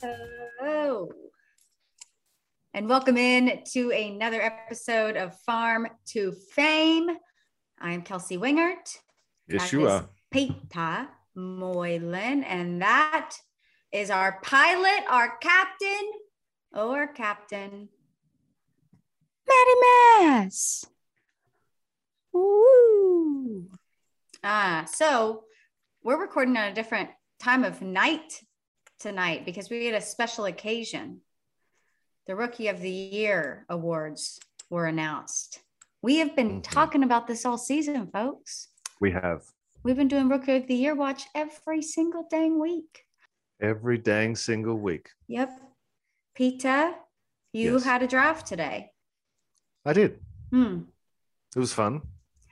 Hello. And welcome in to another episode of Farm to Fame. I'm Kelsey Wingert. Yes, you are. Peter Moylan. And that is our pilot, our captain, or captain, Maddie Mass. Woo. Ah, so we're recording on a different time of night tonight because we had a special occasion. The Rookie of the Year awards were announced. We have been Mhm. talking about this all season, folks. We have We've been doing Rookie of the Year watch every single dang week. every dang single week. Yep. Pita, you Yes. had a draft today. I did. Hmm. It was fun.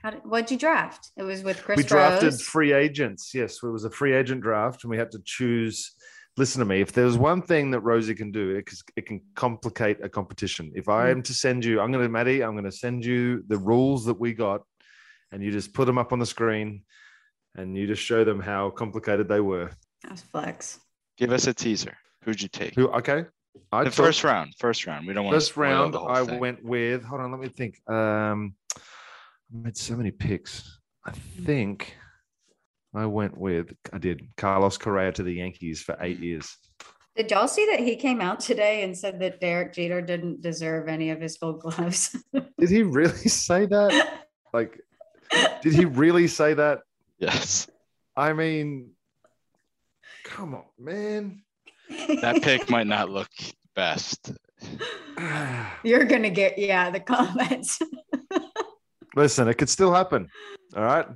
How did, what'd you draft? It was with Chris we drafted Rose. free agents. Yes, it was a free agent draft, and we had to choose. Listen to me. If there's one thing that Rosie can do, it, it can complicate a competition. If I Mm. am to send you, I'm going to, Maddie, I'm going to send you the rules that we got, and you just put them up on the screen, and you just show them how complicated they were. That's flex. Give us a teaser. Who'd you take? Who? Okay. I the took- first round. First round. We don't want First to spoil round, the whole I thing. went with. Hold on, let me think. Um, I made so many picks. I think I went with. I did Carlos Correa to the Yankees for eight years. Did y'all see that he came out today and said that Derek Jeter didn't deserve any of his gold gloves? Did he really say that? Like, did he really say that? Yes. I mean, come on, man. That pick might not look best. You're gonna get yeah the comments. Listen, it could still happen. All right.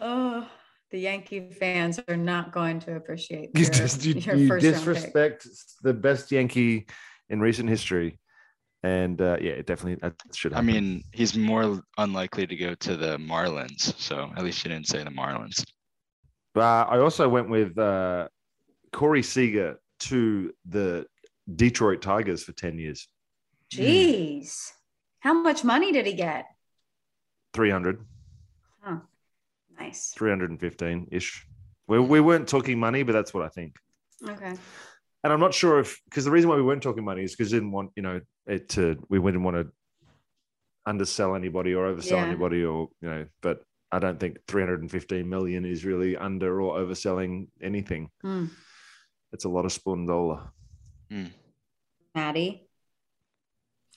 oh, the Yankee fans are not going to appreciate You just you, your you first round pick. disrespect the best Yankee in recent history, and uh, yeah, it definitely that should. I mean, he's more unlikely to go to the Marlins. So at least you didn't say the Marlins. But I also went with uh, Corey Seager to the Detroit Tigers for 10 years, Jeez, how much money did he get? 300, Nice. 315 ish. We, we weren't talking money, but that's what I think. Okay. And I'm not sure if, because the reason why we weren't talking money is because we didn't want, you know, it to, we didn't want to undersell anybody or oversell Yeah. anybody or, you know, but I don't think 315 million is really under or overselling anything. Hmm. It's a lot of spondola. Maddie,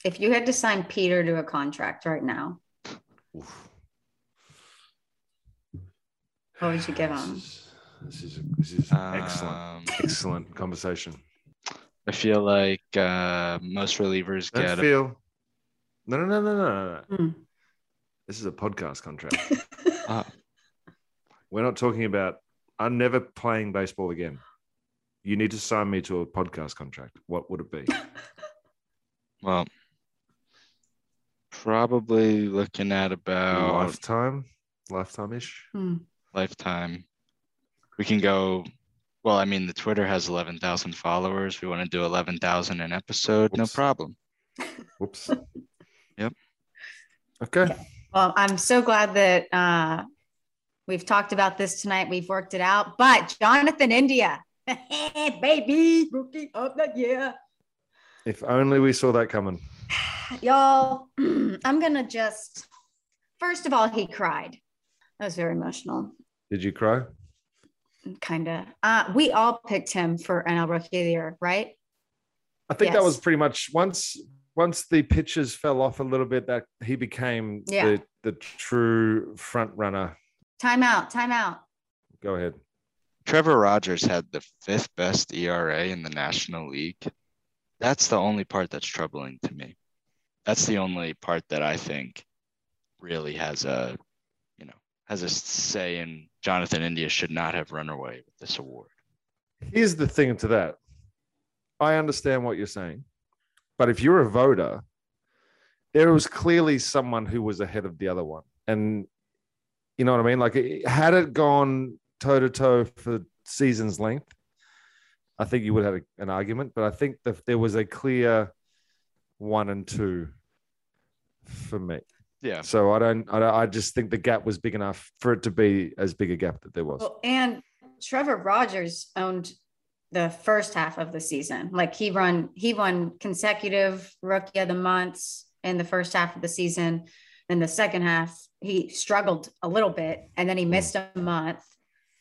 if you had to sign Peter to a contract right now, Oof. What would you give him? This is this is excellent, Um, excellent conversation. I feel like uh, most relievers Don't get. A, feel. No, no, no, no, no, no. no. Hmm. This is a podcast contract. Ah. We're not talking about. I'm never playing baseball again. You need to sign me to a podcast contract. What would it be? well, probably looking at about lifetime, lifetime ish. Hmm. Lifetime. We can go. Well, I mean, the Twitter has 11,000 followers. We want to do 11,000 an episode. No problem. Whoops. Yep. Okay. Well, I'm so glad that uh, we've talked about this tonight. We've worked it out. But Jonathan India, baby, rookie of the year. If only we saw that coming. Y'all, I'm going to just, first of all, he cried. That was very emotional. Did you cry? Kind of. Uh, we all picked him for NL Rookie of the Year, right? I think that was pretty much once once the pitches fell off a little bit that he became Yeah. the the true front runner. Time out, time out. Go ahead. Trevor Rogers had the fifth best ERA in the National League. That's the only part that's troubling to me. That's the only part that I think really has a, you know, has a say in Jonathan India should not have run away with this award. Here's the thing to that. I understand what you're saying, but if you're a voter, there was clearly someone who was ahead of the other one, and you know what I mean. Like, had it gone toe to toe for season's length, I think you would have an argument. But I think that there was a clear one and two for me. Yeah. So I don't, I don't, I just think the gap was big enough for it to be as big a gap that there was. Well, and Trevor Rogers owned the first half of the season. Like he run he won consecutive rookie of the months in the first half of the season. In the second half, he struggled a little bit, and then he missed a month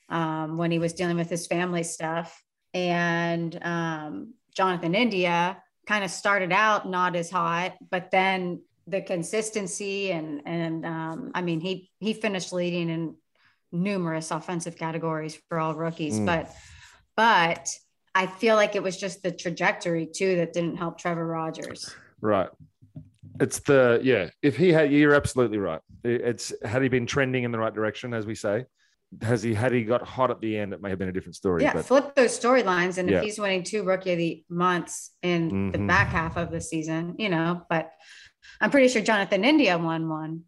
um, when he was dealing with his family stuff. And um, Jonathan India kind of started out not as hot, but then the consistency and and um, I mean he he finished leading in numerous offensive categories for all rookies, mm. but but I feel like it was just the trajectory too that didn't help Trevor Rogers. Right. It's the yeah. If he had, you're absolutely right. It's had he been trending in the right direction, as we say, has he had he got hot at the end, it may have been a different story. Yeah, but, flip those storylines, and yeah. if he's winning two rookie of the months in mm-hmm. the back half of the season, you know. But I'm pretty sure Jonathan India won one.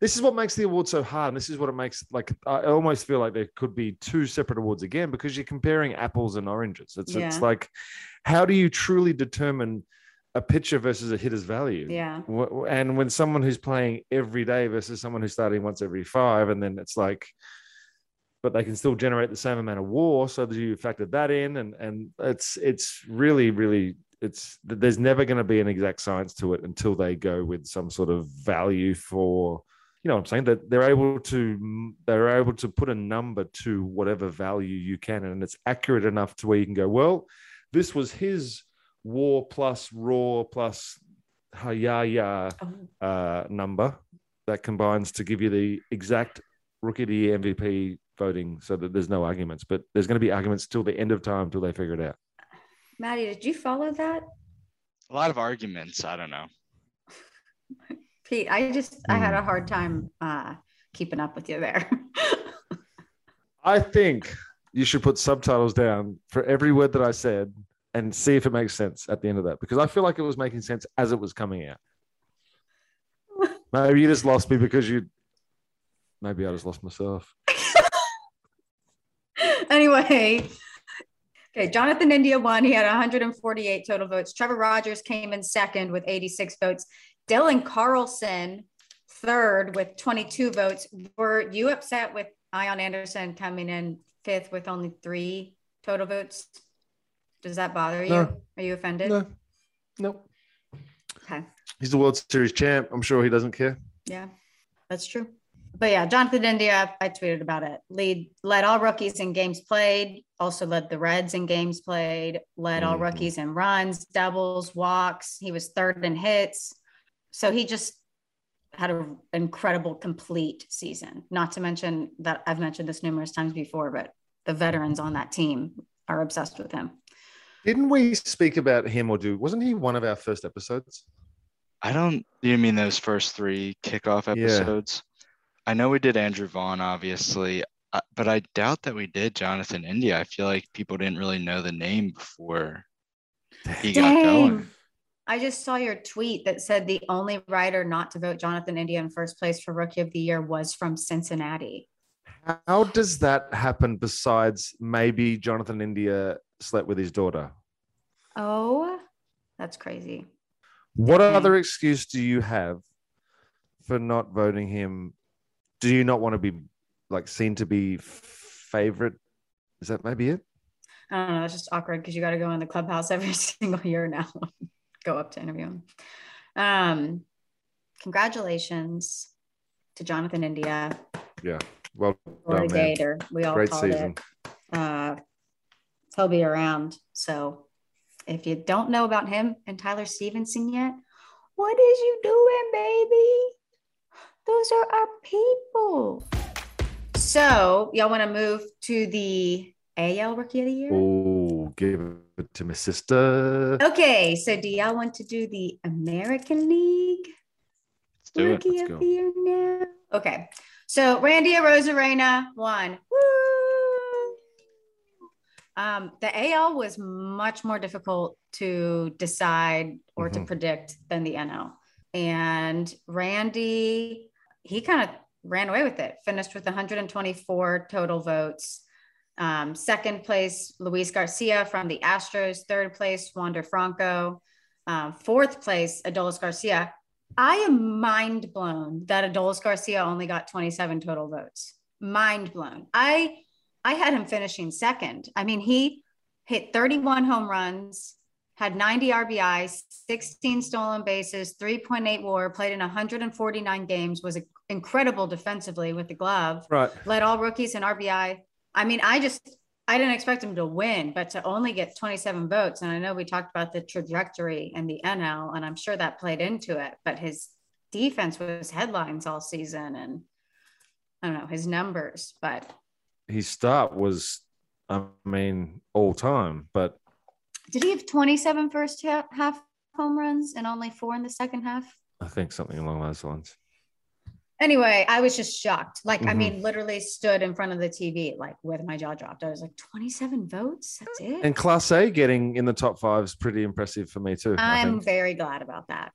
This is what makes the award so hard. And this is what it makes like I almost feel like there could be two separate awards again because you're comparing apples and oranges. It's yeah. it's like how do you truly determine a pitcher versus a hitter's value? Yeah. And when someone who's playing every day versus someone who's starting once every five, and then it's like but they can still generate the same amount of war. So you factored that in, and and it's it's really really it's there's never going to be an exact science to it until they go with some sort of value for you know what I'm saying that they're able to they're able to put a number to whatever value you can and it's accurate enough to where you can go well this was his war plus raw plus hayaya oh. uh, number that combines to give you the exact rookie of the year MVP voting so that there's no arguments. But there's going to be arguments till the end of time till they figure it out. Maddie, did you follow that? A lot of arguments. I don't know. Pete, I just I had a hard time uh, keeping up with you there. I think you should put subtitles down for every word that I said and see if it makes sense at the end of that because I feel like it was making sense as it was coming out. Maybe you just lost me because you. Maybe I just lost myself. anyway, okay, Jonathan India won. He had 148 total votes. Trevor Rogers came in second with 86 votes. Dylan Carlson third with 22 votes. Were you upset with Ian Anderson coming in fifth with only three total votes? Does that bother you? No. Are you offended? No. No. Okay. He's the World Series champ. I'm sure he doesn't care. Yeah, that's true but yeah, Jonathan India, I tweeted about it. Lead led all rookies in games played, also led the Reds in games played, led all mm-hmm. rookies in runs, doubles, walks. He was third in hits. So he just had an incredible complete season. Not to mention that I've mentioned this numerous times before, but the veterans on that team are obsessed with him. Didn't we speak about him or do wasn't he one of our first episodes? I don't you mean those first three kickoff episodes? I know we did Andrew Vaughn, obviously, uh, but I doubt that we did Jonathan India. I feel like people didn't really know the name before he Dang. got going. I just saw your tweet that said the only writer not to vote Jonathan India in first place for Rookie of the Year was from Cincinnati. How does that happen besides maybe Jonathan India slept with his daughter? Oh, that's crazy. What okay. other excuse do you have for not voting him do you not want to be like seen to be favorite? Is that maybe it? I don't know. It's just awkward because you got to go in the clubhouse every single year now. go up to interview him. Um, congratulations to Jonathan India. Yeah. Well, done, Gator. We all Great season. It. Uh, he'll be around. So if you don't know about him and Tyler Stephenson yet, what is you doing, baby? Those are our people. So, y'all want to move to the AL Rookie of the Year? Oh, give it to my sister. Okay, so do y'all want to do the American League Let's do Rookie of go. the Year now? Okay, so Randy Arozarena won. Woo! Um, the AL was much more difficult to decide or mm-hmm. to predict than the NL. And Randy he kind of ran away with it, finished with 124 total votes. Um, second place, Luis Garcia from the Astros. Third place, Wander Franco. Um, fourth place, Adolis Garcia. I am mind blown that Adolis Garcia only got 27 total votes. Mind blown. I I had him finishing second. I mean, he hit 31 home runs, had 90 RBI, 16 stolen bases, 3.8 WAR, played in 149 games, was incredible defensively with the glove. Right. Led all rookies in RBI. I mean, I just I didn't expect him to win, but to only get 27 votes. And I know we talked about the trajectory and the NL, and I'm sure that played into it, but his defense was headlines all season and I don't know his numbers, but his start was, I mean, all time. But did he have 27 first half home runs and only four in the second half? I think something along those lines anyway, I was just shocked. Like, mm-hmm. I mean, literally stood in front of the TV, like with my jaw dropped. I was like, 27 votes? That's it. And Clase getting in the top five is pretty impressive for me too. I'm very glad about that.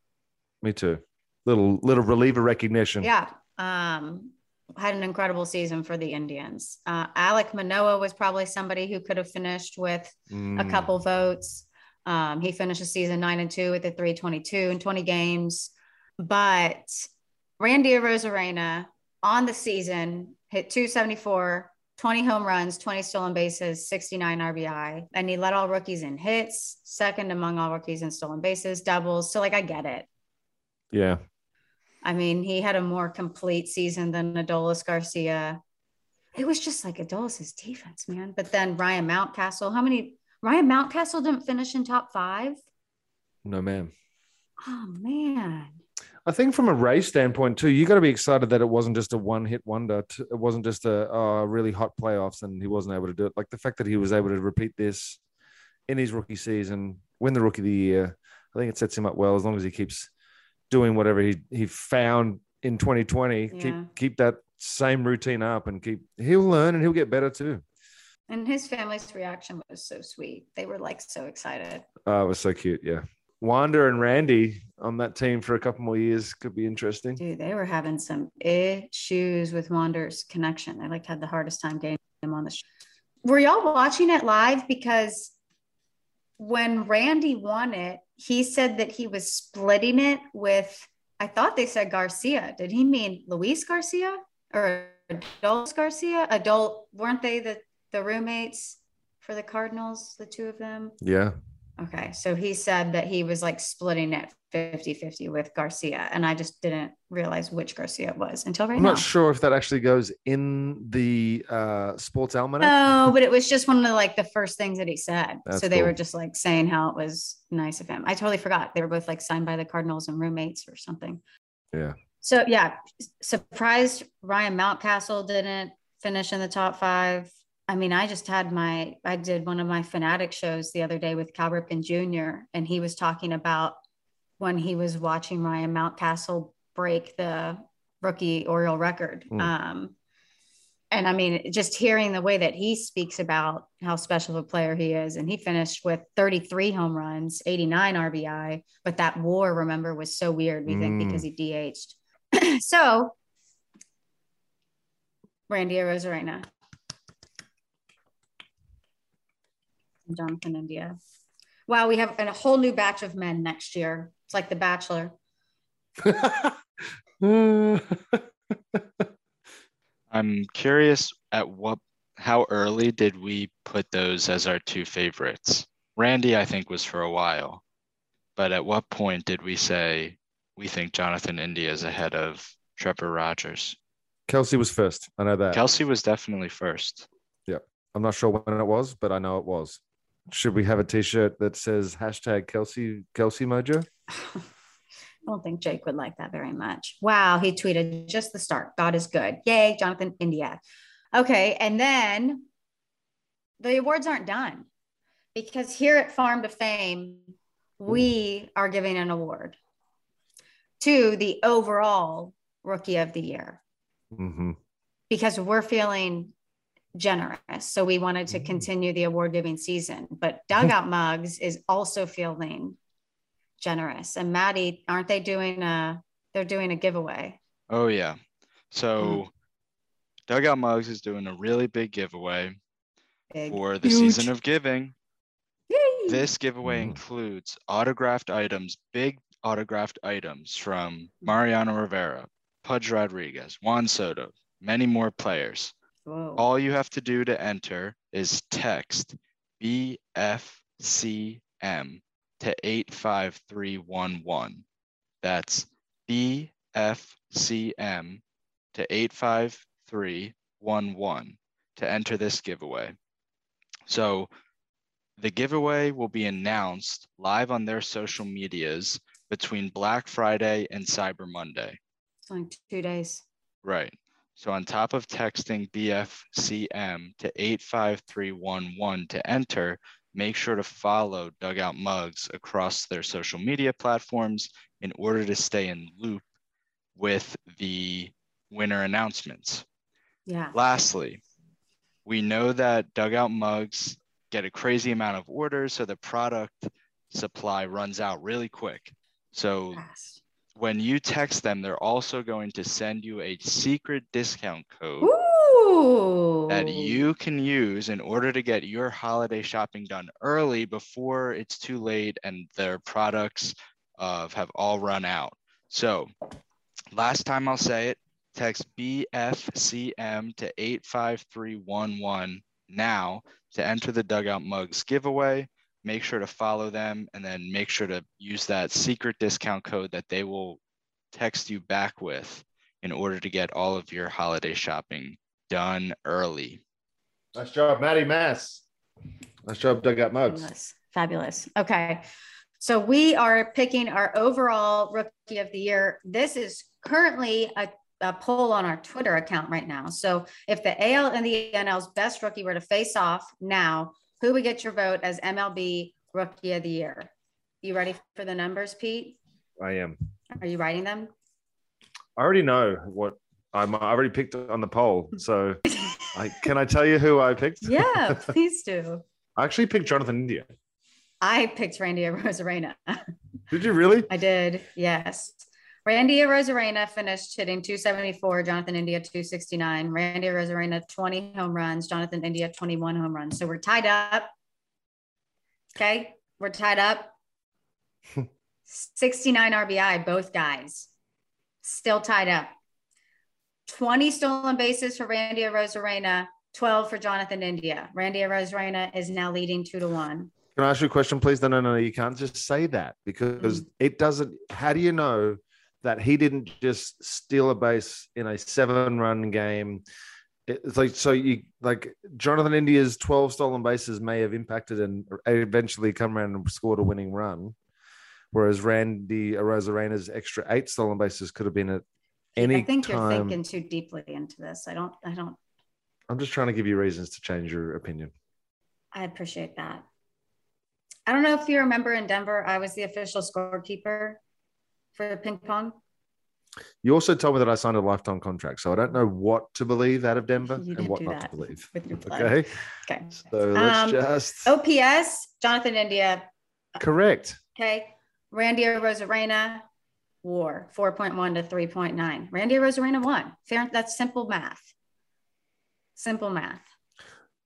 Me too. Little little reliever recognition. Yeah. Um, had an incredible season for the Indians. Uh, Alek Manoah was probably somebody who could have finished with mm. a couple votes. Um, he finished the season nine and two with a 322 in 20 games. But Randy Arozarena on the season hit 274, 20 home runs, 20 stolen bases, 69 RBI. And he led all rookies in hits, second among all rookies in stolen bases, doubles. So, like, I get it. Yeah. I mean, he had a more complete season than Adolis Garcia. It was just like Adolis's defense, man. But then Ryan Mountcastle, how many? Ryan Mountcastle didn't finish in top five? No, ma'am. Oh, man. I think from a race standpoint too, you got to be excited that it wasn't just a one-hit wonder. It wasn't just a oh, really hot playoffs, and he wasn't able to do it. Like the fact that he was able to repeat this in his rookie season, win the rookie of the year. I think it sets him up well as long as he keeps doing whatever he he found in 2020. Yeah. Keep keep that same routine up, and keep he'll learn and he'll get better too. And his family's reaction was so sweet. They were like so excited. Oh, it was so cute. Yeah. Wander and Randy on that team for a couple more years could be interesting. Dude, they were having some issues with Wander's connection. They like had the hardest time getting him on the show. Were y'all watching it live? Because when Randy won it, he said that he was splitting it with, I thought they said Garcia. Did he mean Luis Garcia or Adolis Garcia? Adult, weren't they the, the roommates for the Cardinals, the two of them? Yeah. Okay. So he said that he was like splitting it 50 50 with Garcia. And I just didn't realize which Garcia it was until right I'm now. not sure if that actually goes in the uh, sports almanac. No, but it was just one of the like the first things that he said. That's so they cool. were just like saying how it was nice of him. I totally forgot. They were both like signed by the Cardinals and roommates or something. Yeah. So yeah, surprised Ryan Mountcastle didn't finish in the top five. I mean, I just had my, I did one of my fanatic shows the other day with Cal Ripken Jr., and he was talking about when he was watching Ryan Mountcastle break the rookie Oriole record. Mm. Um, and I mean, just hearing the way that he speaks about how special of a player he is, and he finished with 33 home runs, 89 RBI, but that WAR, remember, was so weird. We mm. think because he DH'd. so, Randy Arozarena. Jonathan India. Wow, we have a whole new batch of men next year. It's like The Bachelor. I'm curious at what how early did we put those as our two favorites? Randy, I think, was for a while. But at what point did we say we think Jonathan India is ahead of Trevor Rogers? Kelsey was first. I know that. Kelsey was definitely first. Yeah. I'm not sure when it was, but I know it was. Should we have a T-shirt that says hashtag Kelce Kelce Mojo? I don't think Jake would like that very much. Wow, he tweeted just the start. God is good. Yay, Jonathan India. Okay, and then the awards aren't done because here at Farm to Fame, we are giving an award to the overall Rookie of the Year mm-hmm. because we're feeling generous. So we wanted to mm. continue the award giving season. But Dugout Mugs is also feeling generous. And Maddie, aren't they doing a they're doing a giveaway? Oh yeah. So mm. Dugout Mugs is doing a really big giveaway big. for the Huge. season of giving. Yay. This giveaway mm. includes autographed items, big autographed items from Mariano Rivera, Pudge Rodriguez, Juan Soto, many more players. Whoa. All you have to do to enter is text BFCM to 85311. That's BFCM to 85311 to enter this giveaway. So the giveaway will be announced live on their social medias between Black Friday and Cyber Monday. It's only two days. Right. So on top of texting BFCM to 85311 to enter, make sure to follow Dugout Mugs across their social media platforms in order to stay in loop with the winner announcements. Yeah. Lastly, we know that Dugout Mugs get a crazy amount of orders, so the product supply runs out really quick. So Fast. When you text them, they're also going to send you a secret discount code Ooh. that you can use in order to get your holiday shopping done early before it's too late and their products uh, have all run out. So, last time I'll say it text BFCM to 85311 now to enter the Dugout Mugs giveaway. Make sure to follow them and then make sure to use that secret discount code that they will text you back with in order to get all of your holiday shopping done early. Nice job, Maddie Mass. Nice job, Dugout Mugs. Fabulous. Fabulous. Okay. So we are picking our overall rookie of the year. This is currently a, a poll on our Twitter account right now. So if the AL and the NL's best rookie were to face off now, who would get your vote as MLB rookie of the year? You ready for the numbers, Pete? I am. Are you writing them? I already know what I'm. I already picked on the poll. So, I, can I tell you who I picked? Yeah, please do. I actually picked Jonathan India. I picked Randy Arozarena. Did you really? I did, yes. Randy Arozarena finished hitting 274, Jonathan India 269. Randy Arozarena 20 home runs, Jonathan India 21 home runs. So we're tied up. Okay, we're tied up. 69 RBI, both guys. Still tied up. 20 stolen bases for Randy Arozarena, 12 for Jonathan India. Randy Arozarena is now leading two to one. Can I ask you a question, please? No, no, no. You can't just say that because mm. it doesn't. How do you know that he didn't just steal a base in a seven-run game? It's like so. You like Jonathan India's twelve stolen bases may have impacted and eventually come around and scored a winning run, whereas Randy Arozarena's extra eight stolen bases could have been at any I think you're thinking too deeply into this. I don't, I don't, I'm just trying to give you reasons to change your opinion. I appreciate that. I don't know if you remember in Denver, I was the official scorekeeper for ping pong. You also told me that I signed a lifetime contract, so I don't know what to believe out of Denver and what not to believe. with your blood. Okay, Okay. so let's Um, just OPS, Jonathan India. correct. Okay. Randy Arozarena, war 4.1 to 3.9. Randy Arozarena won. Fair. That's simple math. Simple math.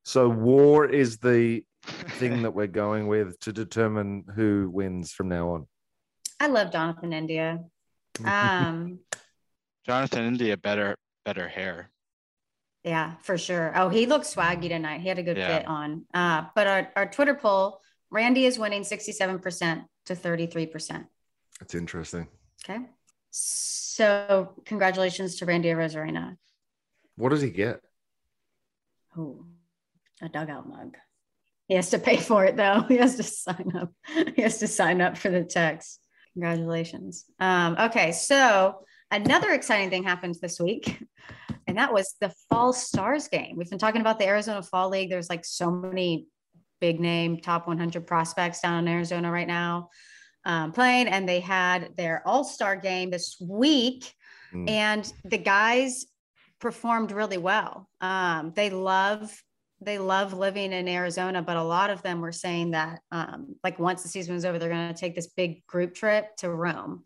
So war is the thing that we're going with to determine who wins from now on. I love Jonathan India. Um, Jonathan India better better hair. Yeah, for sure. Oh, he looked swaggy tonight. He had a good Yeah. fit on. Uh, but our, our Twitter poll, Randy is winning 67% to 33%. That's interesting. Okay. So congratulations to Randy Arozarena. What does he get? Oh, a dugout mug. He has to pay for it though. He has to sign up. He has to sign up for the text. Congratulations. Um, okay, so another exciting thing happened this week, and that was the Fall Stars game. We've been talking about the Arizona Fall League. There's like so many big name top 100 prospects down in Arizona right now um, playing, and they had their All Star game this week, Mm. and the guys performed really well. Um, they love they love living in Arizona, but a lot of them were saying that um, like once the season was over, they're going to take this big group trip to Rome.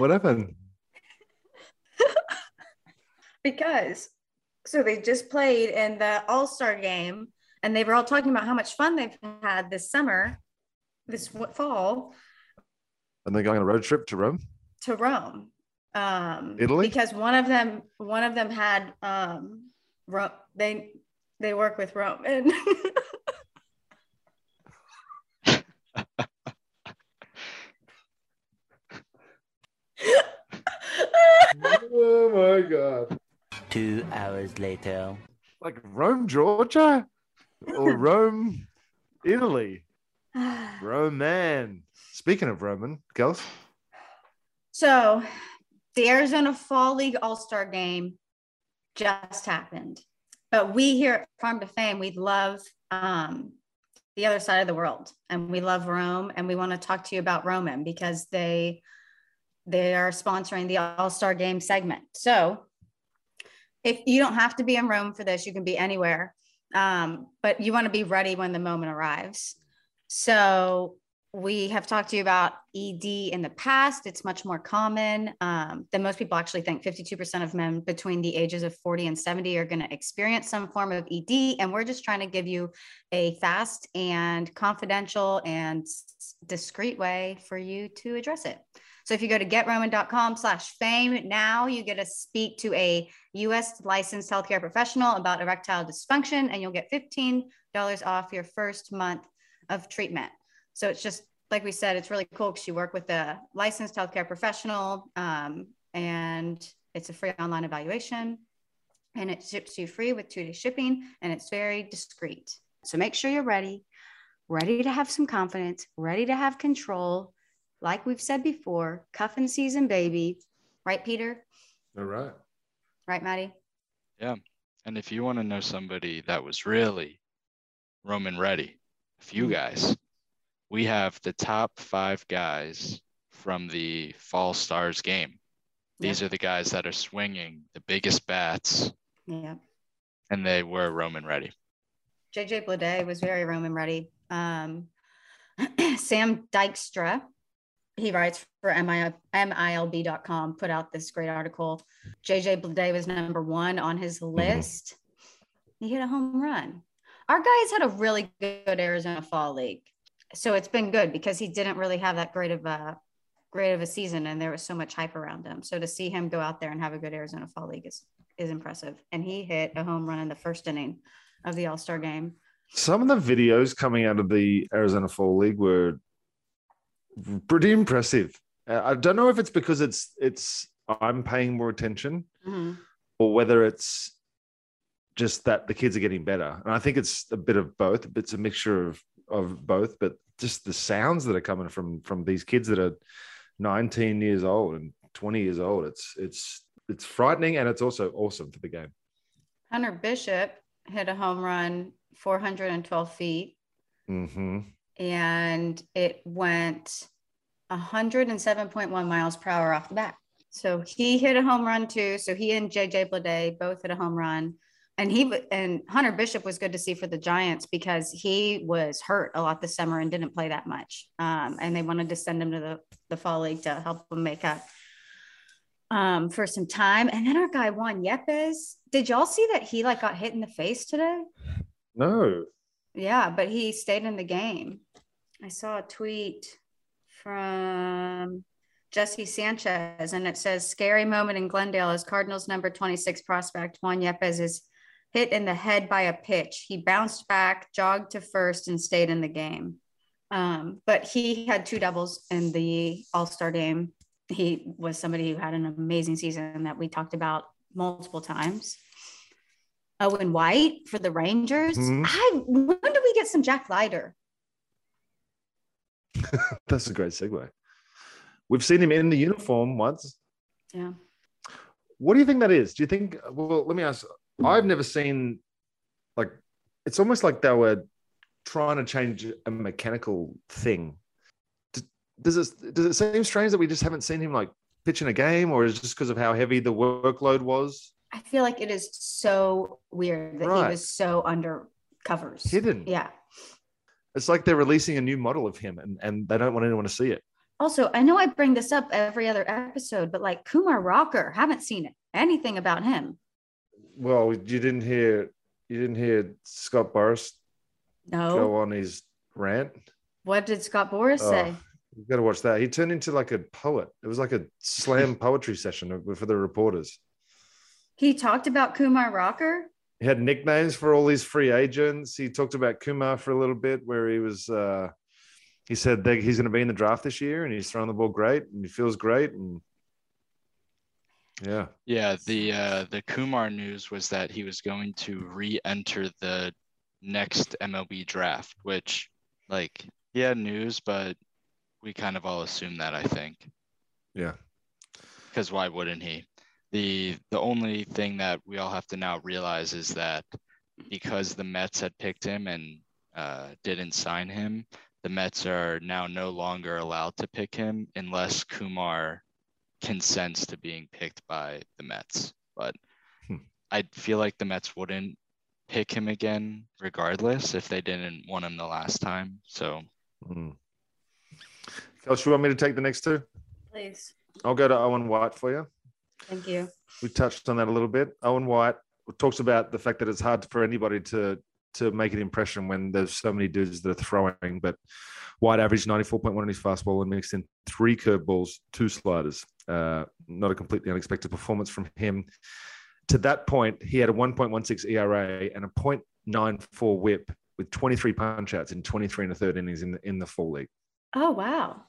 What happened? because so they just played in the all-star game and they were all talking about how much fun they've had this summer this fall And they're going on a road trip to Rome. to rome Um, Italy? because one of them, one of them had, um, Ro- they, they work with Roman. oh my god! Two hours later. Like Rome, Georgia, or Rome, Italy. Roman. Speaking of Roman, girls, So, the Arizona Fall League All Star game just happened, but we here at Farm to Fame, we love um, the other side of the world, and we love Rome, and we want to talk to you about Roman because they they are sponsoring the All Star Game segment. So, if you don't have to be in Rome for this, you can be anywhere, um, but you want to be ready when the moment arrives. So we have talked to you about ED in the past. It's much more common um, than most people actually think. 52% of men between the ages of 40 and 70 are going to experience some form of ED. And we're just trying to give you a fast and confidential and discreet way for you to address it. So if you go to getroman.com slash fame now, you get to speak to a US licensed healthcare professional about erectile dysfunction, and you'll get $15 off your first month of treatment. So it's just like we said, it's really cool because you work with a licensed healthcare professional um, and it's a free online evaluation and it ships you free with two day shipping and it's very discreet. So make sure you're ready, ready to have some confidence, ready to have control. Like we've said before, cuffing season, baby. Right, Peter? all right. Right, Maddie? Yeah. And if you want to know somebody that was really Roman ready, a few guys, we have the top five guys from the Fall Stars game. These are the guys that are swinging the biggest bats, Yeah. and they were Roman ready. JJ Bleday was very Roman ready. Um, Sam Dykstra, he writes for MI, MILB.com, put out this great article. JJ Bleday was number one on his list. He hit a home run. Our guys had a really good Arizona Fall League. So it's been good because he didn't really have that great of a great of a season and there was so much hype around him. So to see him go out there and have a good Arizona Fall League is is impressive. And he hit a home run in the first inning of the All-Star game. Some of the videos coming out of the Arizona Fall League were pretty impressive. Uh, I don't know if it's because it's it's I'm paying more attention Mhm. or whether it's just that the kids are getting better. And I think it's a bit of both. It's a mixture of of both, but just the sounds that are coming from from these kids that are 19 years old and 20 years old. It's it's it's frightening and it's also awesome for the game. Hunter Bishop hit a home run 412 feet hmm and it went 107.1 miles per hour off the bat. So he hit a home run too. So he and JJ Bleday both hit a home run. And he and Hunter Bishop was good to see for the Giants because he was hurt a lot this summer and didn't play that much. Um, and they wanted to send him to the, the fall league to help him make up um, for some time. And then our guy Juan Yepez, did y'all see that he like got hit in the face today? No. Yeah, but he stayed in the game. I saw a tweet from Jesse Sanchez, and it says, "Scary moment in Glendale as Cardinals number 26 prospect Juan Yepez is hit in the head by a pitch. He bounced back, jogged to first, and stayed in the game. Um, but he had two doubles in the All Star game. He was somebody who had an amazing season that we talked about multiple times. Owen White for the Rangers. Mhm. I when do we get some Jack Leiter? That's a great segue. We've seen him in the uniform once. Yeah. What do you think that is? Do you think? Well, let me ask. I've never seen like it's almost like they were trying to change a mechanical thing. Does it does it seem strange that we just haven't seen him like pitch in a game, or is it just because of how heavy the workload was? I feel like it is so weird that Right. he was so under covers. Hidden. Yeah. It's like they're releasing a new model of him, and and they don't want anyone to see it. Also, I know I bring this up every other episode, but like Kumar Rocker, haven't seen anything about him. Well, you didn't hear you didn't hear Scott Boras No. go on his rant. What did Scott Boras Oh, say? You got to watch that. He turned into like a poet. It was like a slam poetry session for the reporters. He talked about Kumar Rocker. He had nicknames for all these free agents. He talked about Kumar for a little bit, where he was. Uh, he said that he's going to be in the draft this year, and he's throwing the ball great, and he feels great, and yeah, Yeah, the uh, the Kumar news was that he was going to re-enter the next MLB draft, which like yeah, news, but we kind of all assume that I think. yeah, because why wouldn't he? The the only thing that we all have to now realize is that because the Mets had picked him and uh, didn't sign him, the Mets are now no longer allowed to pick him unless Kumar consents to being picked by the Mets. But Hmm. I feel like the Mets wouldn't pick him again regardless if they didn't want him the last time. So Mm. Coach, you want me to take the next two? Please. I'll go to Owen White for you. Thank you. We touched on that a little bit. Owen White talks about the fact that it's hard for anybody to to make an impression when there's so many dudes that are throwing. But White averaged 94.1 on his fastball and mixed in three curveballs, two sliders. Uh, not a completely unexpected performance from him. To that point, he had a 1.16 ERA and a 0.94 WHIP with 23 punch outs in 23 and a third innings in the, in the full league. Oh wow.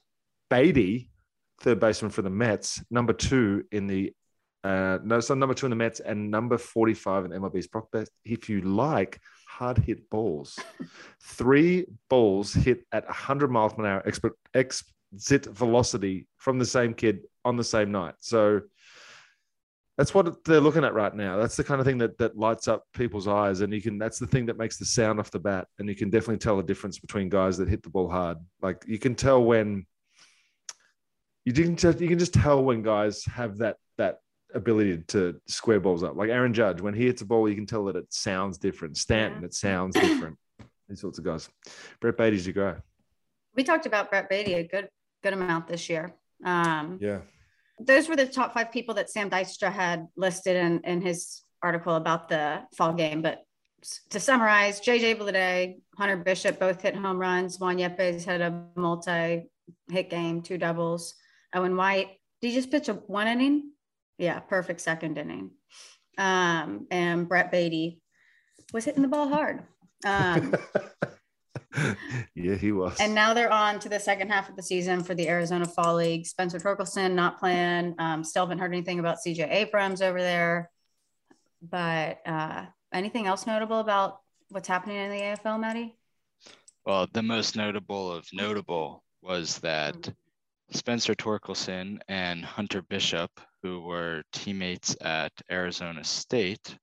Baty, third baseman for the Mets, number two in the uh, no, so number two in the Mets and number 45 in MLB's prop best. If you like hard hit balls, three balls hit at 100 miles per hour exit velocity from the same kid on the same night. So that's what they're looking at right now. That's the kind of thing that that lights up people's eyes, and you can. That's the thing that makes the sound off the bat, and you can definitely tell the difference between guys that hit the ball hard. Like you can tell when you can just you can just tell when guys have that that ability to square balls up. Like Aaron Judge, when he hits a ball, you can tell that it sounds different. Stanton, Yeah. it sounds different. These sorts of guys. Brett Baty's your guy. We talked about Brett Baty a good good amount this year. Um, Yeah. those were the top five people that Sam Dykstra had listed in, in his article about the fall game. But to summarize, JJ Bleday, Hunter Bishop both hit home runs. Juan Yepez had a multi hit game, two doubles. Owen White, did he just pitch a one inning? Yeah, perfect second inning. Um, and Brett Baty was hitting the ball hard. Um, yeah, he was. and now they're on to the second half of the season for the Arizona Fall League. Spencer Torkelson not playing. Um, still haven't heard anything about CJ Abrams over there. But uh, anything else notable about what's happening in the AFL, Maddie? Well, the most notable of notable was that Mhm. Spencer Torkelson and Hunter Bishop, who were teammates at Arizona State,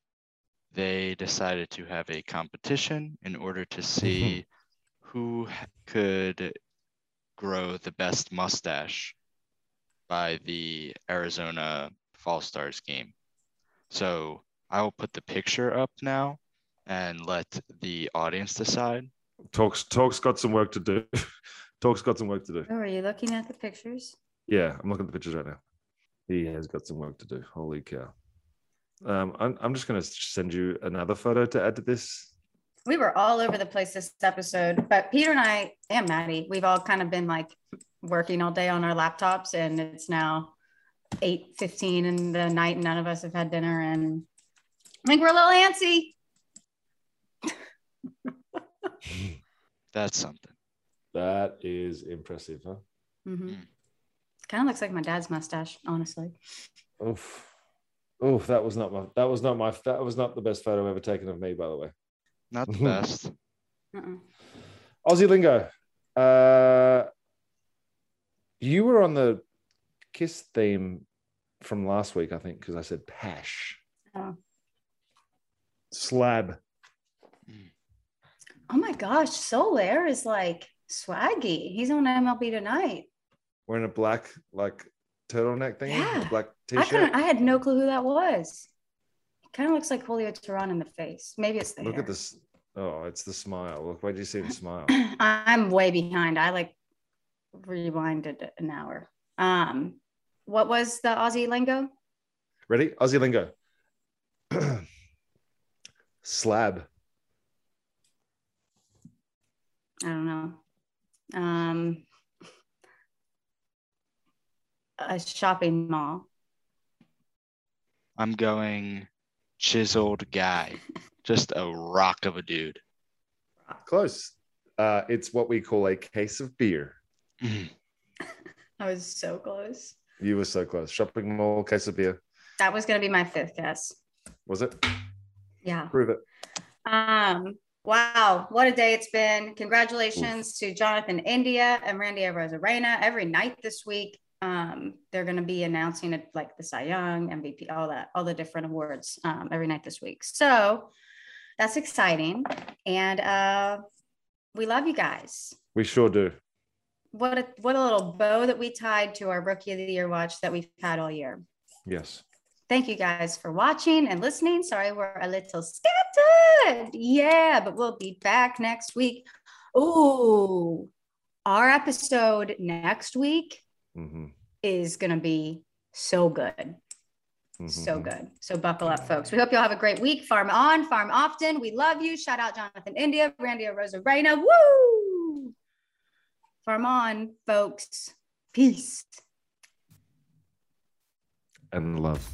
they decided to have a competition in order to see who could grow the best mustache by the Arizona Fall Stars game. So I will put the picture up now and let the audience decide. Talks Talk's got some work to do. Talk's got some work to do. Oh, are you looking at the pictures? Yeah, I'm looking at the pictures right now. He has got some work to do. Holy cow. Um, I'm, I'm just going to send you another photo to add to this. We were all over the place this episode, but Peter and I and Maddie, we've all kind of been like working all day on our laptops, and it's now eight fifteen in the night, and none of us have had dinner, and I think we're a little antsy. That's something. That is impressive, huh? Mm-hmm. Mm. Kind of looks like my dad's mustache, honestly. Oof. Oof, that was not my that was not my that was not the best photo ever taken of me, by the way. Not the best. Uh-uh. Aussie lingo. Uh you were on the kiss theme from last week, I think, because I said pash. Oh. Slab. oh my gosh, Soler is like swaggy. He's on MLB tonight. Wearing a black like turtleneck thing, Yeah. black I t-shirt. couldn't. I had no clue who that was. Kind of looks like Julio Teheran in the face. Maybe it's the Look hair. at this. Oh, it's the smile. Look, why do you see the smile? I'm way behind. I like rewinded an hour. Um, what was the Aussie lingo? Ready? Aussie lingo. Slab. I don't know. Um, a shopping mall. I'm going chiseled guy, just a rock of a dude. Close. Uh, it's what we call a case of beer. Mm. I was so close. You were so close. Shopping mall, case of beer. That was going to be my fifth guess. Was it? Yeah. Prove it. Um, wow, what a day it's been. Congratulations to Jonathan India and Randy Arozarena. Every night this week, um, they're going to be announcing it like the Cy Young, MVP, all that, all the different awards um, every night this week. So that's exciting. And uh, we love you guys. We sure do. What a what a little bow that we tied to our rookie of the year watch that we've had all year. Yes. Thank you guys for watching and listening. Sorry, we're a little scattered. Yeah, but we'll be back next week. Oh, our episode next week hmm is going to be so good. So good. So buckle up, folks. We hope you'll have a great week. Farm on, farm often. We love you. Shout out Jonathan India, Randy Arozarena. Woo! Farm on, folks. Peace. And love.